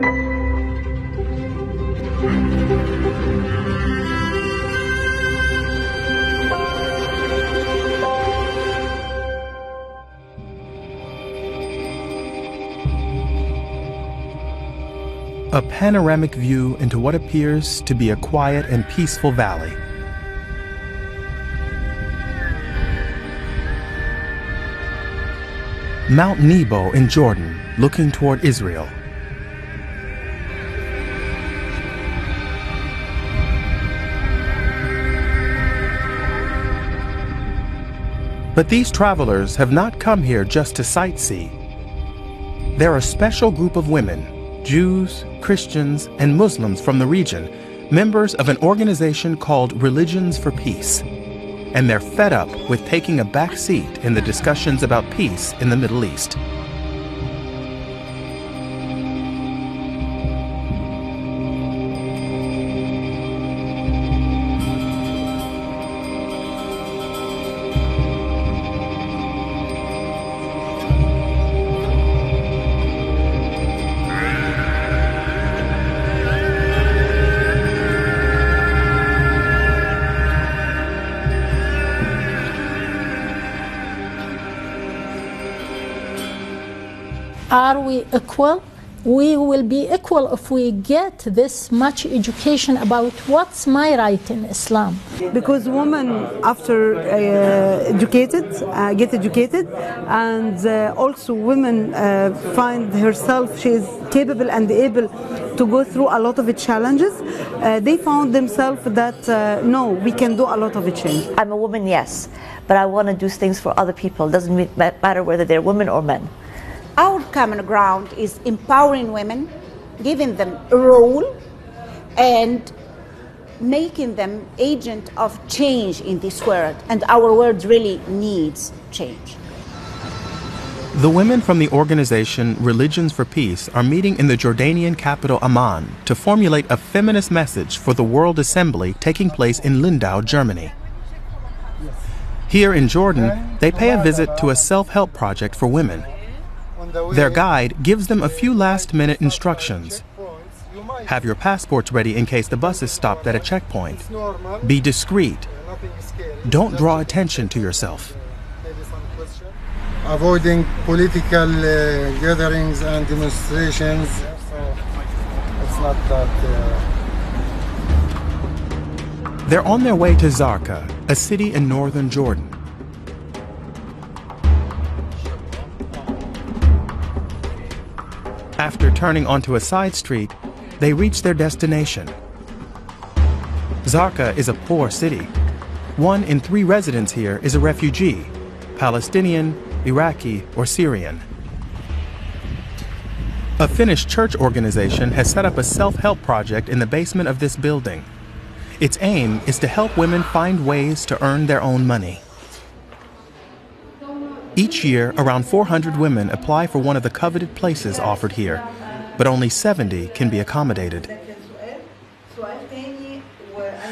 A panoramic view into what appears to be a quiet and peaceful valley. Mount Nebo in Jordan, looking toward Israel. But these travelers have not come here just to sightsee. They're a special group of women, Jews, Christians, and Muslims from the region, members of an organization called Religions for Peace. And they're fed up with taking a back seat in the discussions about peace in the Middle East. Equal? We will be equal if we get this much education about what's my right in Islam. because women after uh, educated uh, get educated and uh, also women uh, find herself she is capable and able to go through a lot of challenges uh, they found themselves that uh, no we can do a lot of change I'm a woman, yes, but I want to do things for other people. Doesn't matter whether they're women or men. Common ground is empowering women, giving them a role, and making them agent of change in this world. And our world really needs change. The women from the organization Religions for Peace are meeting in the Jordanian capital Amman to formulate a feminist message for the World Assembly taking place in Lindau, Germany. Here in Jordan, they pay a visit to a self help project for women. Their guide gives them a few last minute instructions. Have your passports ready in case the bus is stopped at a checkpoint. Be discreet. Don't draw attention to yourself. avoiding political uh, gatherings and demonstrations. So it's not that. Uh, They're on their way to Zarqa, a city in northern Jordan. After turning onto a side street, they reach their destination. Zarqa is a poor city. One in three residents here is a refugee Palestinian, Iraqi, or Syrian. A Finnish church organization has set up a self help project in the basement of this building. Its aim is to help women find ways to earn their own money. Each year, around 400 women apply for one of the coveted places offered here, but only 70 can be accommodated.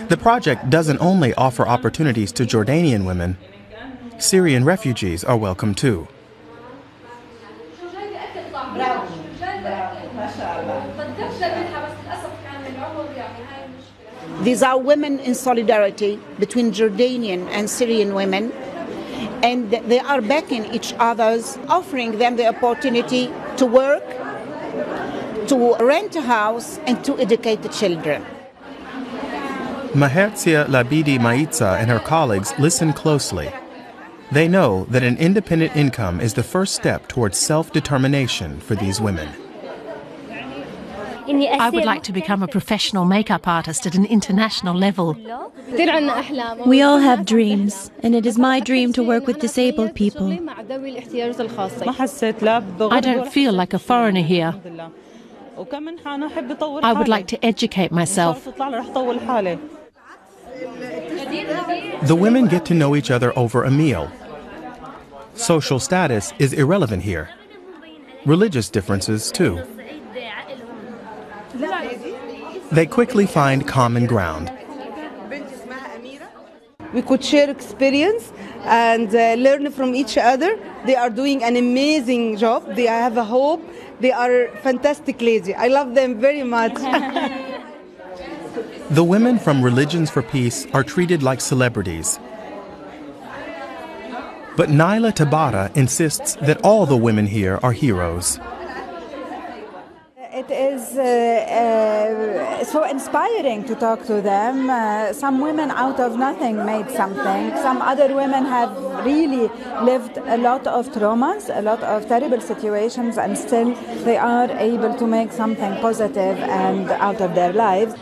The project doesn't only offer opportunities to Jordanian women, Syrian refugees are welcome too. These are women in solidarity between Jordanian and Syrian women, and they are backing each other's, offering them the opportunity to work, to rent a house, and to educate the children. Meherzia Labidi Maïza and her colleagues listen closely. They know that an independent income is the first step towards self determination for these women. I would like to become a professional makeup artist at an international level. We all have dreams, and it is my dream to work with disabled people. I don't feel like a foreigner here. I would like to educate myself. The women get to know each other over a meal. Social status is irrelevant here. Religious differences, too. They quickly find common ground. we could share experience and uh, learn from each other they are doing an amazing job they have a hope They are fantastic ladies. I love them very much. the women from Religions for Peace are treated like celebrities. But Nayla Tabbara insists that all the women here are heroes. It is uh, uh, so inspiring to talk to them. Uh, some women out of nothing made something. Some other women have really lived a lot of traumas, a lot of terrible situations, and still they are able to make something positive and out of their lives.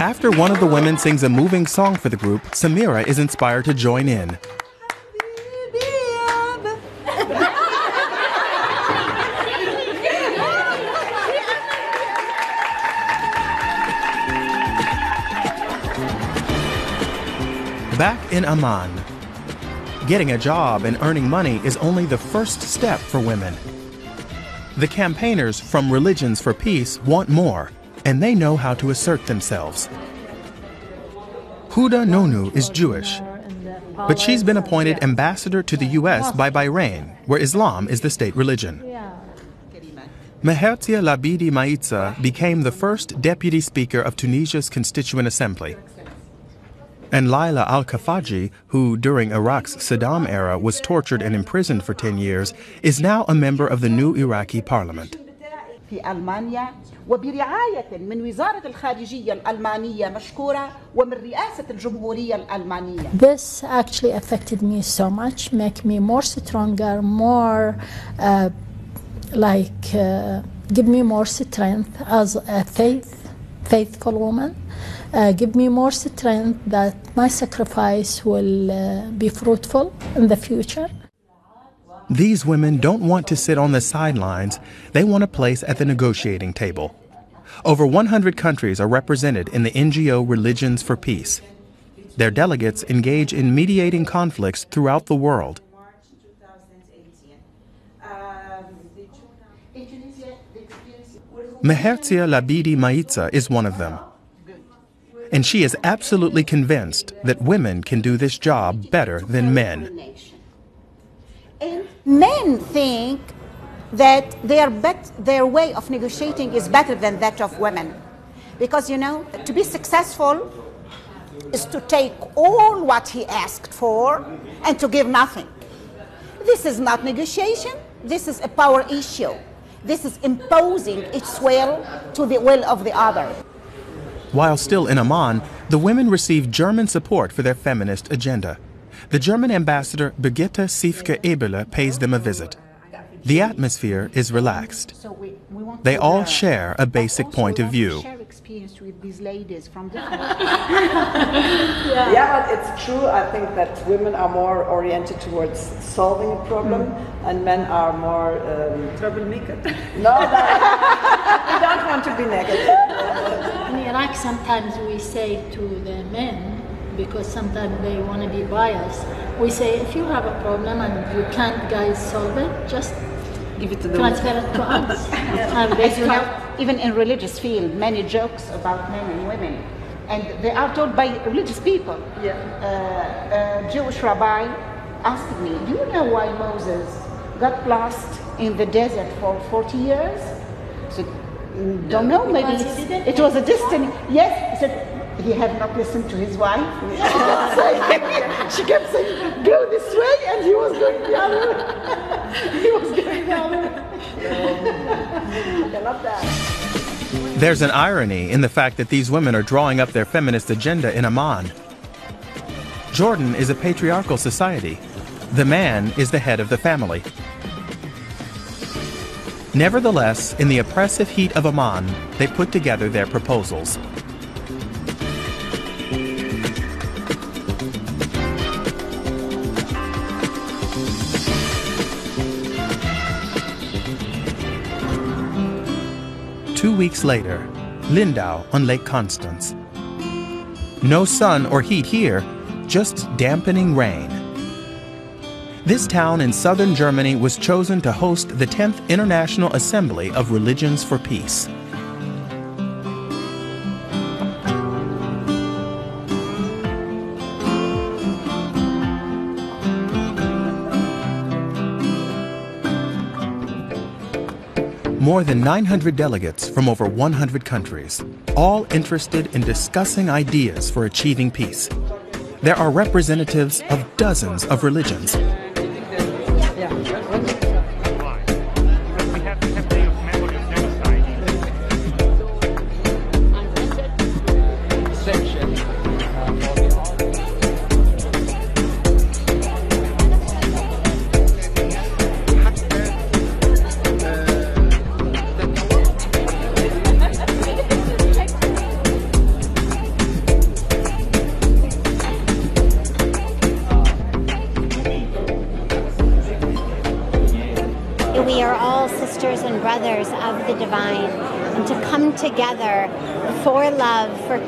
After one of the women sings a moving song for the group, Samira is inspired to join in. Back in Amman, getting a job and earning money is only the first step for women. The campaigners from Religions for Peace want more and they know how to assert themselves. Houda Nonoo is Jewish, but she's been appointed ambassador to the U.S. by Bahrain, where Islam is the state religion. Meherzia Labidi Maïza became the first deputy speaker of Tunisia's Constituent Assembly. And Laila Al Khafaji, who during Iraq's Saddam era was tortured and imprisoned for 10 years, is now a member of the new Iraqi parliament. في ألمانيا وبرعاية من وزارة الخارجية الألمانية مشكورة ومن رئاسة الجمهورية الألمانية. This actually affected me so much, make me more stronger, more uh, like uh, give me more strength as a faith, faithful woman. Uh, give me more strength that my sacrifice will uh, be fruitful in the future. These women don't want to sit on the sidelines, they want a place at the negotiating table. Over 100 countries are represented in the NGO Religions for Peace. Their delegates engage in mediating conflicts throughout the world. Meherzia Labidi Maïza is one of them. And she is absolutely convinced that women can do this job better than men. Men think that their, bet- their way of negotiating is better than that of women. Because, you know, to be successful is to take all what he asked for and to give nothing. This is not negotiation, this is a power issue. This is imposing its will to the will of the other. While still in Amman, the women received German support for their feminist agenda. The German ambassador Birgitta Siefker Eberle pays them a visit. The atmosphere is relaxed. They all share a basic point of view. experience with these ladies from yeah. yeah, but it's true. I think that women are more oriented towards solving a problem, mm. and men are more um, troublemaker. No, we don't want to be negative. In Iraq, sometimes we say to the men, because sometimes they want to be biased. We say if you have a problem and you can't guys solve it, just give it to the transfer it to us. As you know, even in religious field, many jokes about men and women, and they are told by religious people. Yeah. Uh, a Jewish rabbi asked me, "Do you know why Moses got lost in the desert for 40 years?" So, don't know. Maybe it was a destiny. Yes. He said, he had not listened to his wife. she kept saying, go this way, and he was going the other way. he was going the other way. I love that. There's an irony in the fact that these women are drawing up their feminist agenda in Amman. Jordan is a patriarchal society. The man is the head of the family. Nevertheless, in the oppressive heat of Amman, they put together their proposals. Weeks later, Lindau on Lake Constance. No sun or heat here, just dampening rain. This town in southern Germany was chosen to host the 10th International Assembly of Religions for Peace. More than 900 delegates from over 100 countries, all interested in discussing ideas for achieving peace. There are representatives of dozens of religions.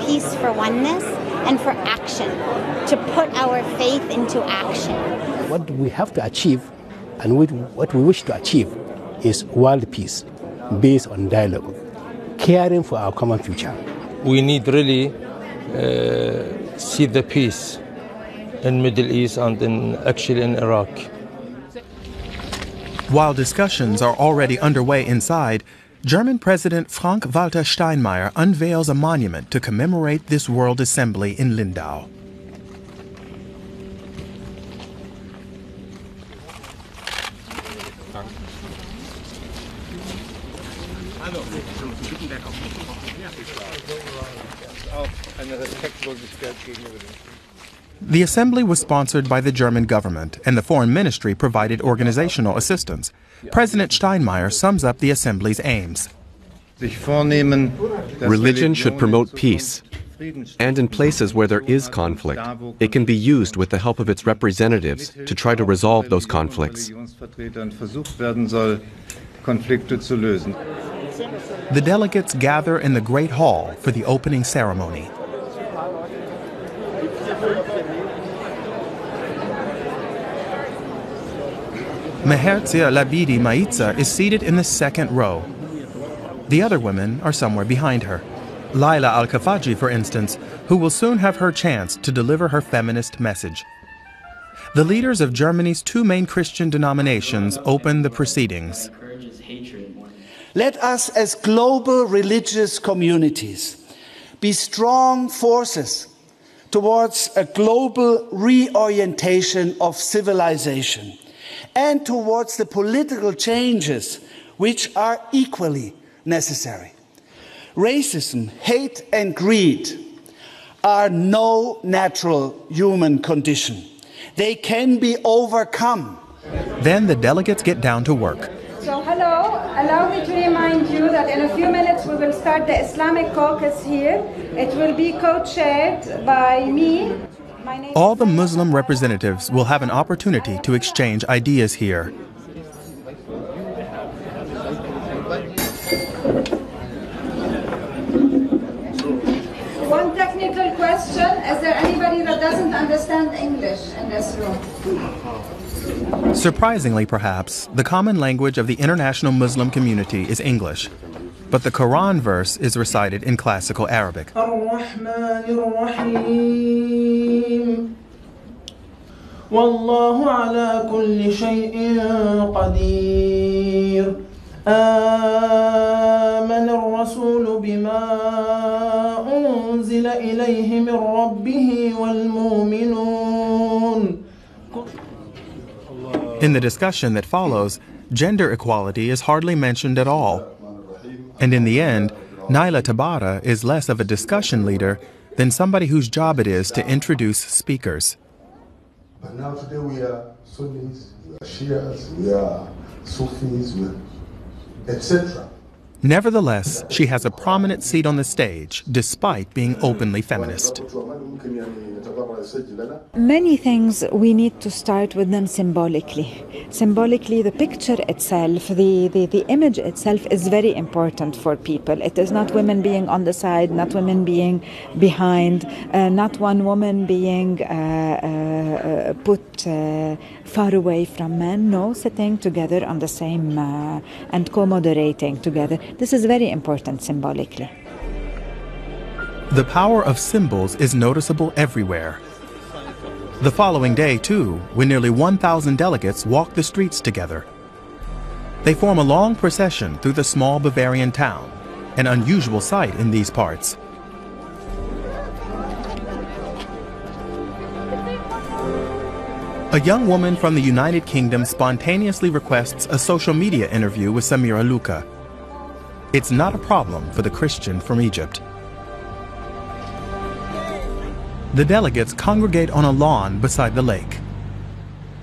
Peace, for oneness, and for action, to put our faith into action. What we have to achieve and what we wish to achieve is world peace based on dialogue, caring for our common future. We need really uh, see the peace in Middle East and in actually in Iraq. While discussions are already underway inside, German President Frank Walter Steinmeier unveils a monument to commemorate this World Assembly in Lindau. The assembly was sponsored by the German government, and the foreign ministry provided organizational assistance. President Steinmeier sums up the assembly's aims. Religion should promote peace. And in places where there is conflict, it can be used with the help of its representatives to try to resolve those conflicts. The delegates gather in the Great Hall for the opening ceremony. Meherzia Labidi Maïza is seated in the second row. The other women are somewhere behind her. Laila Al Khafaji, for instance, who will soon have her chance to deliver her feminist message. The leaders of Germany's two main Christian denominations open the proceedings. Let us, as global religious communities, be strong forces towards a global reorientation of civilization and towards the political changes which are equally necessary. Racism, hate, and greed are no natural human condition. They can be overcome. Then the delegates get down to work. So, hello, allow me to remind you that in a few minutes we will start the Islamic caucus here. It will be co chaired by me. All the Muslim representatives will have an opportunity to exchange ideas here. One technical question Is there anybody that doesn't understand English in this room? Surprisingly, perhaps, the common language of the international Muslim community is English, but the Quran verse is recited in classical Arabic. والله على كل شيء قدير آمن الرسول بما أنزل إليه من ربه والمؤمنون In the discussion that follows, gender equality is hardly mentioned at all. And in the end, Nayla Tabbara is less of a discussion leader than somebody whose job it is to introduce speakers. But now today we are Sunnis, we are Shias, we are Sufis, etc. Nevertheless, she has a prominent seat on the stage despite being openly feminist. Many things we need to start with them symbolically. Symbolically, the picture itself, the, the, the image itself is very important for people. It is not women being on the side, not women being behind, uh, not one woman being uh, uh, put uh, far away from men. No, sitting together on the same uh, and co moderating together. This is very important symbolically. The power of symbols is noticeable everywhere. The following day, too, when nearly 1,000 delegates walk the streets together. They form a long procession through the small Bavarian town, an unusual sight in these parts. A young woman from the United Kingdom spontaneously requests a social media interview with Samira Luka. It's not a problem for the Christian from Egypt. The delegates congregate on a lawn beside the lake.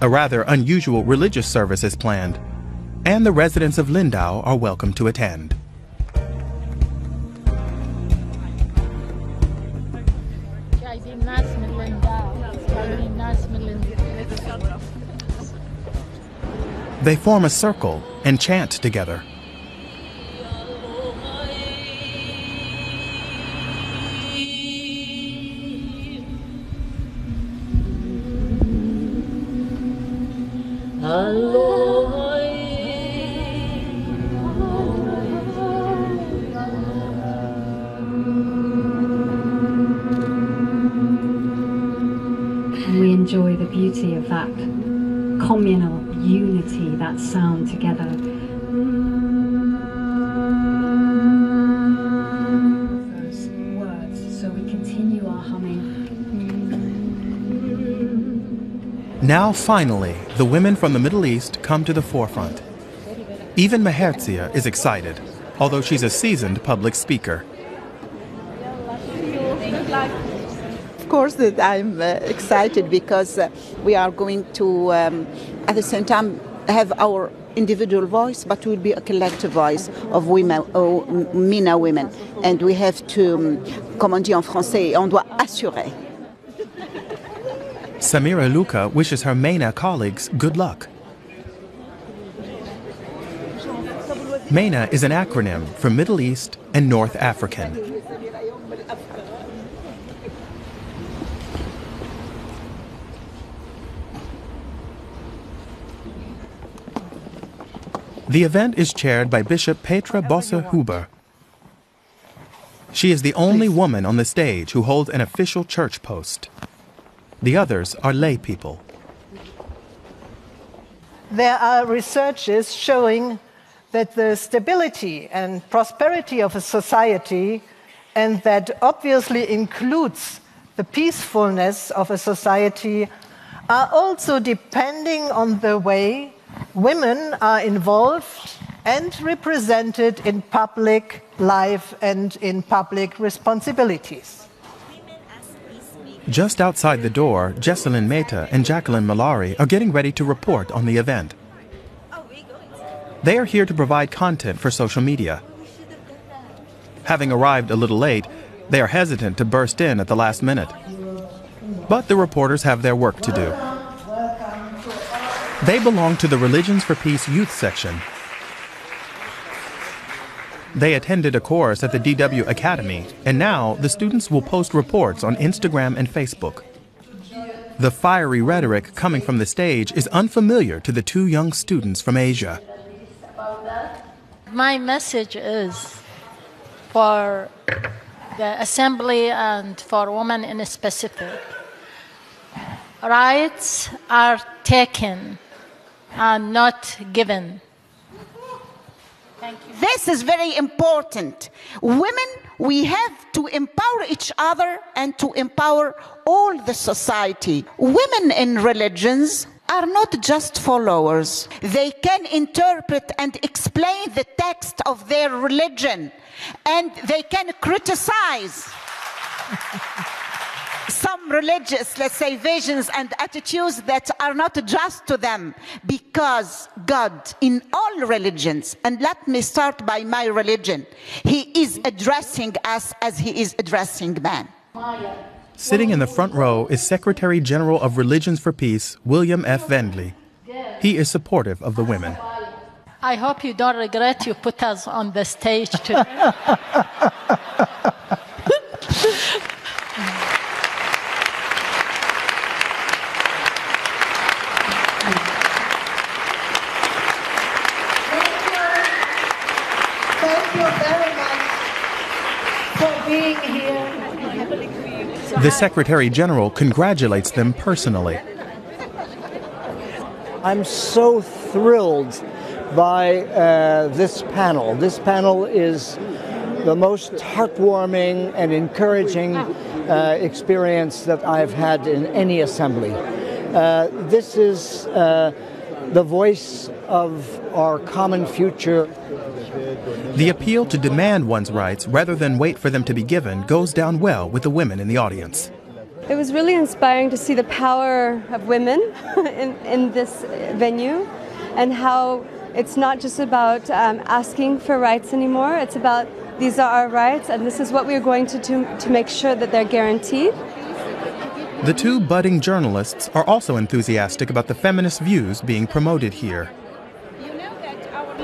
A rather unusual religious service is planned, and the residents of Lindau are welcome to attend. They form a circle and chant together. That sound together. Those words, so we continue our humming. Now, finally, the women from the Middle East come to the forefront. Even Meherzia is excited, although she's a seasoned public speaker. Of course, I'm uh, excited because uh, we are going to, um, at the same time, have our individual voice, but will be a collective voice of women, oh, MENA women. And we have to, um, comme on dit en français, on doit assurer. Samira Luka wishes her MENA colleagues good luck. MENA is an acronym for Middle East and North African. The event is chaired by Bishop Petra Bosse Huber. She is the only woman on the stage who holds an official church post. The others are lay people. There are researches showing that the stability and prosperity of a society, and that obviously includes the peacefulness of a society, are also depending on the way women are involved and represented in public life and in public responsibilities. Just outside the door, Jesselyn Mehta and Jacqueline Malari are getting ready to report on the event. They are here to provide content for social media. Having arrived a little late, they are hesitant to burst in at the last minute. But the reporters have their work to do. They belong to the Religions for Peace youth section. They attended a course at the DW Academy, and now the students will post reports on Instagram and Facebook. The fiery rhetoric coming from the stage is unfamiliar to the two young students from Asia. My message is for the assembly and for women in specific. Rights are taken and not given. This is very important. Women, we have to empower each other and to empower all the society. Women in religions are not just followers. They can interpret and explain the text of their religion and they can criticize some religious, let's say, visions and attitudes that are not just to them because God, in all religions, and let me start by my religion, He is addressing us as He is addressing man. Sitting in the front row is Secretary General of Religions for Peace, William F. Vendley. He is supportive of the women. I hope you don't regret you put us on the stage today. Thank you very much for being here. The Secretary General congratulates them personally. I'm so thrilled by uh, this panel. This panel is the most heartwarming and encouraging uh, experience that I've had in any assembly. Uh, this is uh, the voice of our common future. The appeal to demand one's rights rather than wait for them to be given goes down well with the women in the audience. It was really inspiring to see the power of women in, in this venue and how it's not just about um, asking for rights anymore, it's about these are our rights and this is what we're going to do to make sure that they're guaranteed. The two budding journalists are also enthusiastic about the feminist views being promoted here.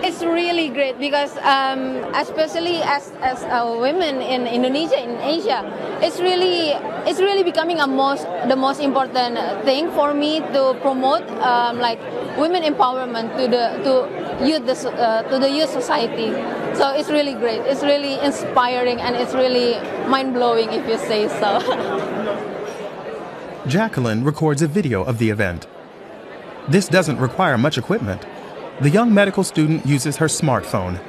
It's really great because, um, especially as as women in Indonesia, in Asia, it's really it's really becoming a most the most important thing for me to promote um, like women empowerment to the to youth uh, to the youth society. So it's really great. It's really inspiring and it's really mind blowing if you say so. Jacqueline records a video of the event. This doesn't require much equipment. The young medical student uses her smartphone.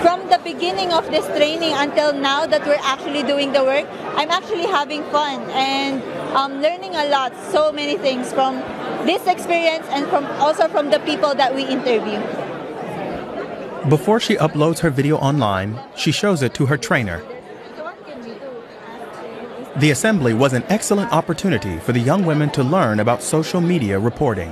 From the beginning of this training until now that we're actually doing the work, I'm actually having fun and um, learning a lot, so many things from this experience and from also from the people that we interview. Before she uploads her video online, she shows it to her trainer. The assembly was an excellent opportunity for the young women to learn about social media reporting.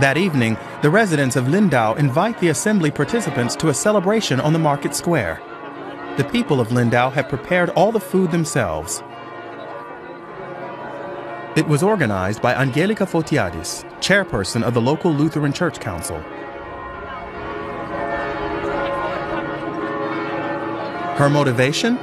That evening, the residents of Lindau invite the assembly participants to a celebration on the market square. The people of Lindau have prepared all the food themselves. It was organized by Angelica Fotiadis, chairperson of the local Lutheran Church Council. Her motivation?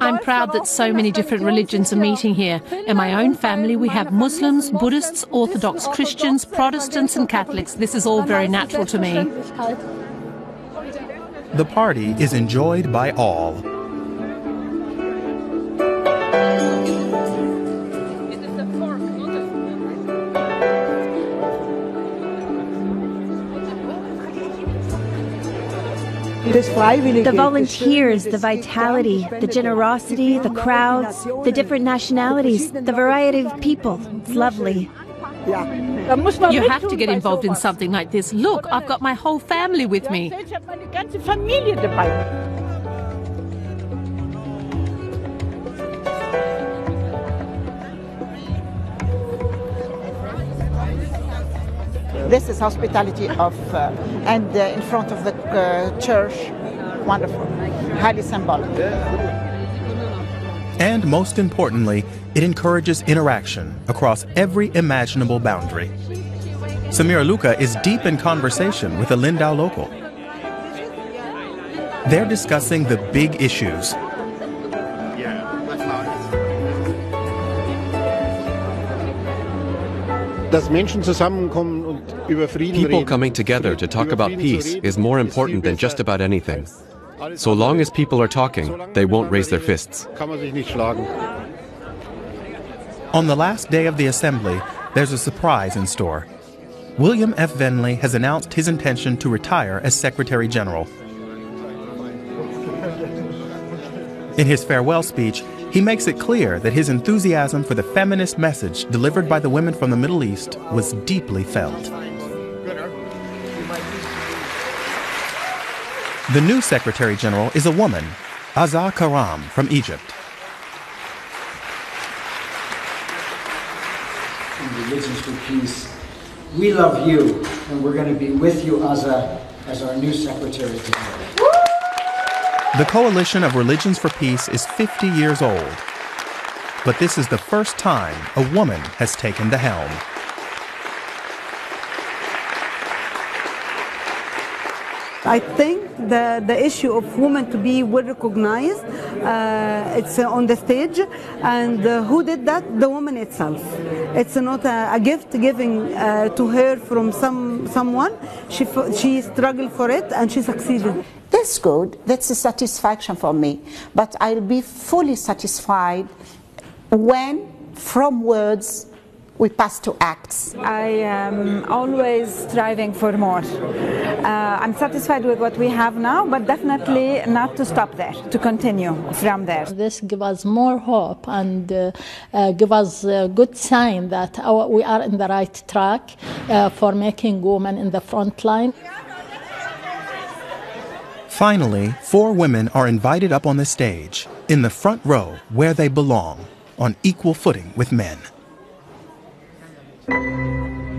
I'm proud that so many different religions are meeting here. In my own family, we have Muslims, Buddhists, Orthodox Christians, Protestants, and Catholics. This is all very natural to me. The party is enjoyed by all. The volunteers, the vitality, the generosity, the crowds, the different nationalities, the variety of people. It's lovely. You have to get involved in something like this. Look, I've got my whole family with me. This is hospitality of uh, and uh, in front of the uh, church. Wonderful, highly symbolic. And most importantly, it encourages interaction across every imaginable boundary. Samira Luka is deep in conversation with a Lindau local. They're discussing the big issues People coming together to talk about peace is more important than just about anything. So long as people are talking, they won't raise their fists. On the last day of the assembly, there's a surprise in store. William F. Vendley has announced his intention to retire as Secretary General. In his farewell speech, he makes it clear that his enthusiasm for the feminist message delivered by the women from the Middle East was deeply felt. The new Secretary General is a woman, Azza Karam from Egypt. Religions for Peace, we love you, and we're going to be with you, Azza, as our new Secretary General. The Coalition of Religions for Peace is 50 years old. But this is the first time a woman has taken the helm. I think the, the issue of women to be well recognized, uh, it's uh, on the stage, and uh, who did that? The woman itself. It's not a, a gift giving uh, to her from some someone. She she struggled for it and she succeeded. that's good. That's a satisfaction for me. But I'll be fully satisfied when, from words, we pass to acts. I am always striving for more. Uh, I'm satisfied with what we have now, but definitely not to stop there, to continue from there. This gives us more hope and uh, uh, give us a good sign that our, we are in the right track uh, for making women in the front line. Finally, four women are invited up on the stage, in the front row where they belong, on equal footing with men. なるほど。